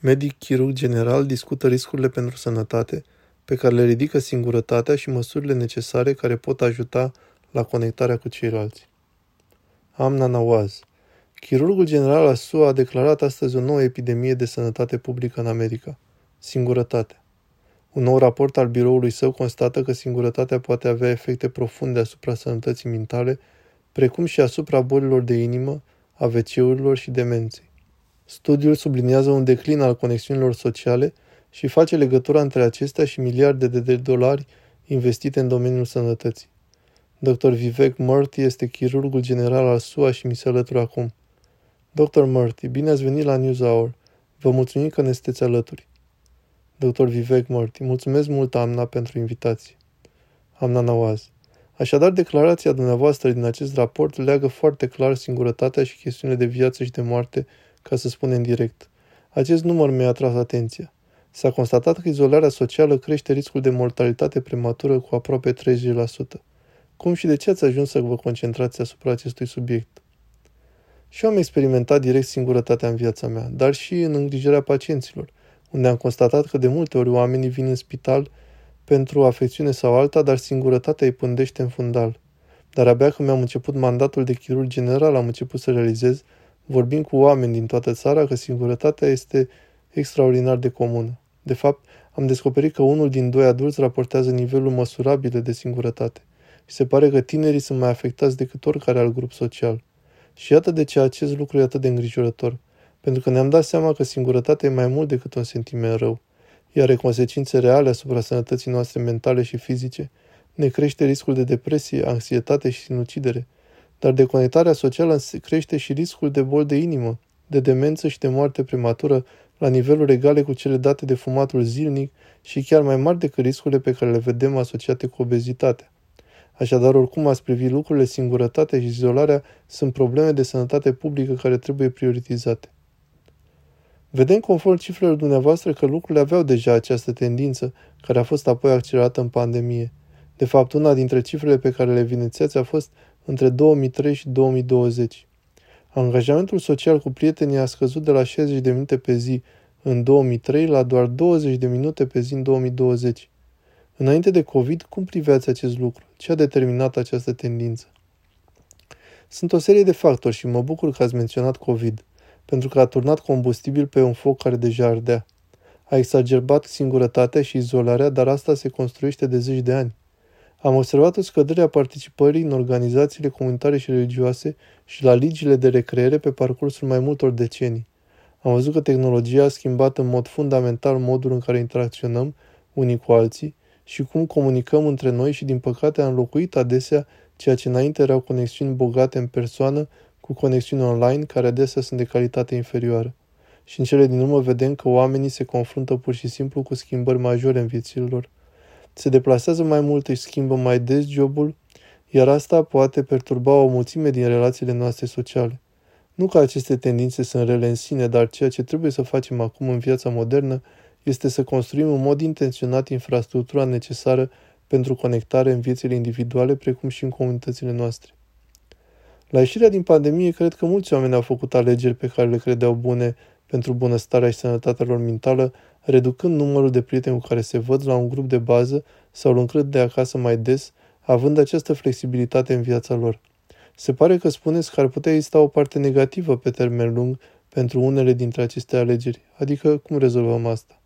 Medic chirurg general discută riscurile pentru sănătate, pe care le ridică singurătatea și măsurile necesare care pot ajuta la conectarea cu ceilalți. Amna Nawaz Chirurgul general al SUA a declarat astăzi o nouă epidemie de sănătate publică în America. Singurătatea. Un nou raport al biroului său constată că singurătatea poate avea efecte profunde asupra sănătății mentale, precum și asupra bolilor de inimă, AVC-urilor și demenței. Studiul subliniază un declin al conexiunilor sociale și face legătura între acestea și miliarde de dolari investite în domeniul sănătății. Dr. Vivek Murthy este chirurgul general al SUA și mi se alătură acum. Dr. Murthy, bine ați venit la NewsHour. Vă mulțumim că ne sunteți alături. Dr. Vivek Murthy, mulțumesc mult, Amna, pentru invitație. Amna Nawaz. Așadar, declarația dumneavoastră din acest raport leagă foarte clar singurătatea și chestiunile de viață și de moarte ca să spunem direct. Acest număr mi-a atras atenția. S-a constatat că izolarea socială crește riscul de mortalitate prematură cu aproape 30%. Cum și de ce ați ajuns să vă concentrați asupra acestui subiect? Și eu am experimentat direct singurătatea în viața mea, dar și în îngrijirea pacienților, unde am constatat că de multe ori oamenii vin în spital pentru o afecțiune sau alta, dar singurătatea îi pândește în fundal. Dar abia când mi-am început mandatul de chirurg general, am început să realizez Vorbim cu oameni din toată țara că singurătatea este extraordinar de comună. De fapt, am descoperit că unul din doi adulți raportează nivelul măsurabil de singurătate. Și se pare că tinerii sunt mai afectați decât oricare alt grup social. Și iată de ce acest lucru e atât de îngrijorător. Pentru că ne-am dat seama că singurătatea e mai mult decât un sentiment rău. Ea are consecințe reale asupra sănătății noastre mentale și fizice. Ne crește riscul de depresie, anxietate și sinucidere – dar deconectarea socială crește și riscul de bol de inimă, de demență și de moarte prematură la niveluri egale cu cele date de fumatul zilnic și chiar mai mari decât riscurile pe care le vedem asociate cu obezitatea. Așadar, oricum ați privi lucrurile, singurătatea și izolarea sunt probleme de sănătate publică care trebuie prioritizate. Vedem conform cifrelor dumneavoastră că lucrurile aveau deja această tendință, care a fost apoi accelerată în pandemie. De fapt, una dintre cifrele pe care le evidențiați a fost între 2003 și 2020. Angajamentul social cu prietenii a scăzut de la 60 de minute pe zi în 2003 la doar 20 de minute pe zi în 2020. Înainte de COVID, cum priveați acest lucru? Ce a determinat această tendință? Sunt o serie de factori și mă bucur că ați menționat COVID, pentru că a turnat combustibil pe un foc care deja ardea. A exagerat singurătatea și izolarea, dar asta se construiește de zeci de ani. Am observat o scădere a participării în organizațiile comunitare și religioase și la ligile de recreere pe parcursul mai multor decenii. Am văzut că tehnologia a schimbat în mod fundamental modul în care interacționăm unii cu alții și cum comunicăm între noi și, din păcate, a înlocuit adesea ceea ce înainte erau conexiuni bogate în persoană cu conexiuni online care adesea sunt de calitate inferioară. Și în cele din urmă vedem că oamenii se confruntă pur și simplu cu schimbări majore în viețile lor se deplasează mai mult, își schimbă mai des jobul, iar asta poate perturba o mulțime din relațiile noastre sociale. Nu că aceste tendințe sunt rele în sine, dar ceea ce trebuie să facem acum în viața modernă este să construim în mod intenționat infrastructura necesară pentru conectare în viețile individuale, precum și în comunitățile noastre. La ieșirea din pandemie, cred că mulți oameni au făcut alegeri pe care le credeau bune pentru bunăstarea și sănătatea lor mentală, reducând numărul de prieteni cu care se văd la un grup de bază sau lucrând de acasă mai des, având această flexibilitate în viața lor. Se pare că spuneți că ar putea exista o parte negativă pe termen lung pentru unele dintre aceste alegeri, adică cum rezolvăm asta?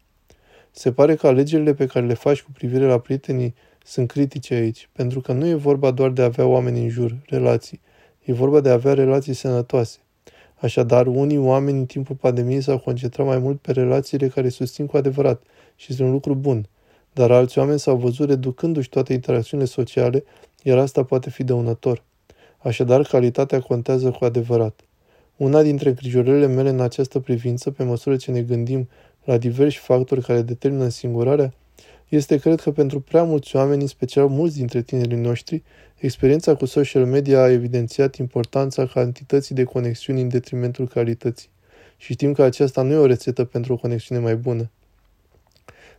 Se pare că alegerile pe care le faci cu privire la prietenii sunt critice aici, pentru că nu e vorba doar de a avea oameni în jur, relații, e vorba de a avea relații sănătoase. Așadar, unii oameni în timpul pandemiei s-au concentrat mai mult pe relațiile care susțin cu adevărat și este un lucru bun, dar alți oameni s-au văzut reducându-și toate interacțiunile sociale, iar asta poate fi dăunător. Așadar, calitatea contează cu adevărat. Una dintre îngrijorările mele în această privință, pe măsură ce ne gândim la diversi factori care determină singurarea, este, cred că, pentru prea mulți oameni, în special mulți dintre tinerii noștri, experiența cu social media a evidențiat importanța cantității de conexiuni în detrimentul calității. Și știm că aceasta nu e o rețetă pentru o conexiune mai bună.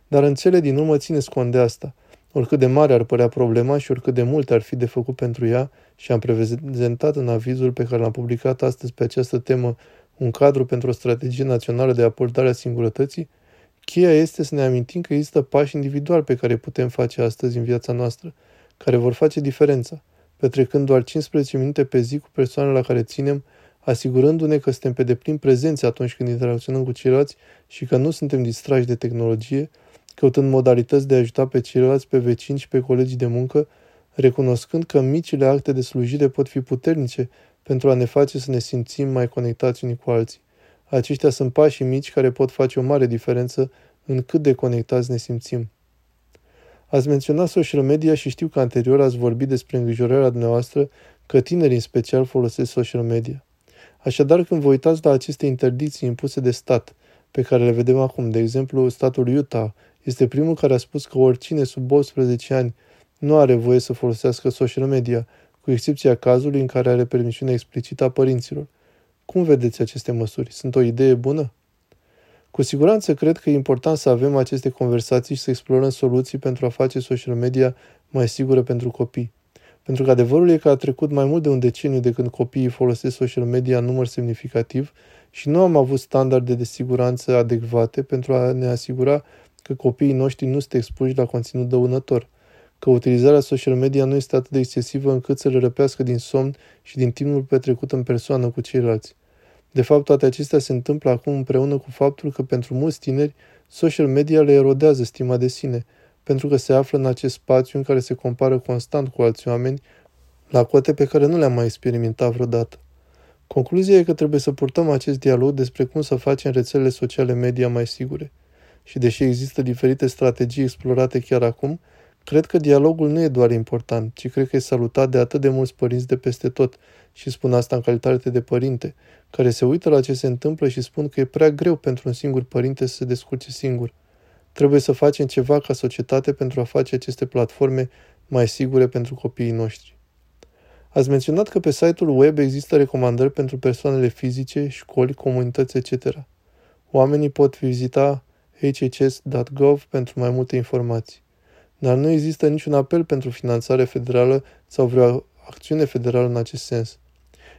Dar în cele din urmă țineți cont de asta. Oricât de mare ar părea problema și oricât de mult ar fi de făcut pentru ea, și am prezentat în avizul pe care l-am publicat astăzi pe această temă un cadru pentru o strategie națională de abordare a singurătății, cheia este să ne amintim că există pași individuali pe care putem face astăzi în viața noastră, care vor face diferența, petrecând doar 15 minute pe zi cu persoanele la care ținem, asigurându-ne că suntem pe deplin prezenți atunci când interacționăm cu ceilalți și că nu suntem distrași de tehnologie, căutând modalități de a ajuta pe ceilalți, pe vecini și pe colegii de muncă, recunoscând că micile acte de slujire pot fi puternice pentru a ne face să ne simțim mai conectați unii cu alții. Aceștia sunt pașii mici care pot face o mare diferență în cât de conectați ne simțim. Ați menționat social media și știu că anterior ați vorbit despre îngrijorarea dumneavoastră că tinerii în special folosesc social media. Așadar, când vă uitați la aceste interdicții impuse de stat, pe care le vedem acum, de exemplu, statul Utah este primul care a spus că oricine sub 18 ani nu are voie să folosească social media, cu excepția cazului în care are permisiune explicită a părinților. Cum vedeți aceste măsuri? Sunt o idee bună? Cu siguranță cred că e important să avem aceste conversații și să explorăm soluții pentru a face social media mai sigură pentru copii. Pentru că adevărul e că a trecut mai mult de un deceniu de când copiii folosesc social media în număr semnificativ și nu am avut standarde de siguranță adecvate pentru a ne asigura că copiii noștri nu sunt expuși la conținut dăunător, că utilizarea social media nu este atât de excesivă încât să le răpească din somn și din timpul petrecut în persoană cu ceilalți. De fapt, toate acestea se întâmplă acum împreună cu faptul că pentru mulți tineri, social media le erodează stima de sine, pentru că se află în acest spațiu în care se compară constant cu alți oameni, la cote pe care nu le-am mai experimentat vreodată. Concluzia e că trebuie să purtăm acest dialog despre cum să facem rețelele sociale media mai sigure. Și deși există diferite strategii explorate chiar acum, cred că dialogul nu e doar important, ci cred că e salutat de atât de mulți părinți de peste tot, și spun asta în calitate de părinte, care se uită la ce se întâmplă și spun că e prea greu pentru un singur părinte să se descurce singur. Trebuie să facem ceva ca societate pentru a face aceste platforme mai sigure pentru copiii noștri. Ați menționat că pe site-ul web există recomandări pentru persoanele fizice, școli, comunități, etc. Oamenii pot vizita hhs.gov pentru mai multe informații. Dar nu există niciun apel pentru finanțare federală sau vreo acțiune federală în acest sens.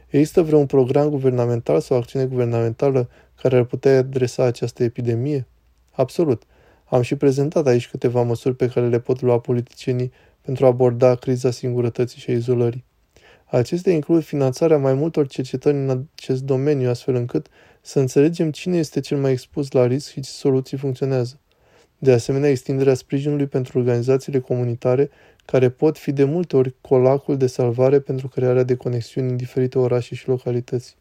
Există vreun program guvernamental sau acțiune guvernamentală care ar putea adresa această epidemie? Absolut. Am și prezentat aici câteva măsuri pe care le pot lua politicienii pentru a aborda criza singurătății și a izolării. Acestea includ finanțarea mai multor cercetări în acest domeniu, astfel încât să înțelegem cine este cel mai expus la risc și ce soluții funcționează. De asemenea, extinderea sprijinului pentru organizațiile comunitare, care pot fi de multe ori colacul de salvare pentru crearea de conexiuni în diferite orașe și localități.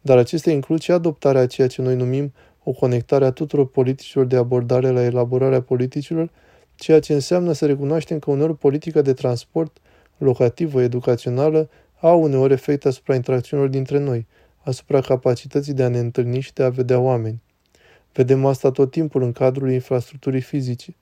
Dar acestea includ și adoptarea a ceea ce noi numim o conectare a tuturor politicilor de abordare la elaborarea politicilor, ceea ce înseamnă să recunoaștem că uneori politica de transport, locativă, educațională, au uneori efect asupra interacțiunilor dintre noi, asupra capacității de a ne întâlni și de a vedea oameni. Vedem asta tot timpul în cadrul infrastructurii fizice.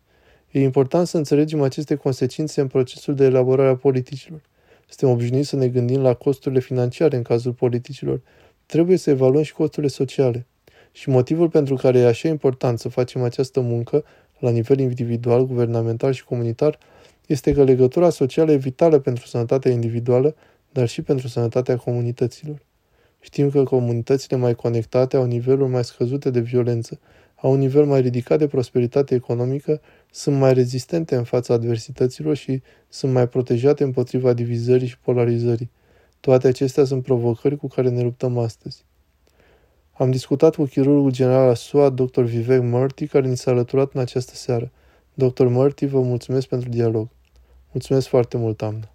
E important să înțelegem aceste consecințe în procesul de elaborare a politicilor. Suntem obișnuiți să ne gândim la costurile financiare în cazul politicilor. Trebuie să evaluăm și costurile sociale. Și motivul pentru care e așa important să facem această muncă la nivel individual, guvernamental și comunitar este că legătura socială e vitală pentru sănătatea individuală, dar și pentru sănătatea comunităților. Știm că comunitățile mai conectate au niveluri mai scăzute de violență, au un nivel mai ridicat de prosperitate economică, sunt mai rezistente în fața adversităților și sunt mai protejate împotriva divizării și polarizării. Toate acestea sunt provocări cu care ne luptăm astăzi. Am discutat cu chirurgul general al SUA, dr. Vivek Murthy, care ni s-a alăturat în această seară. Dr. Murthy, vă mulțumesc pentru dialog. Mulțumesc foarte mult, Amna.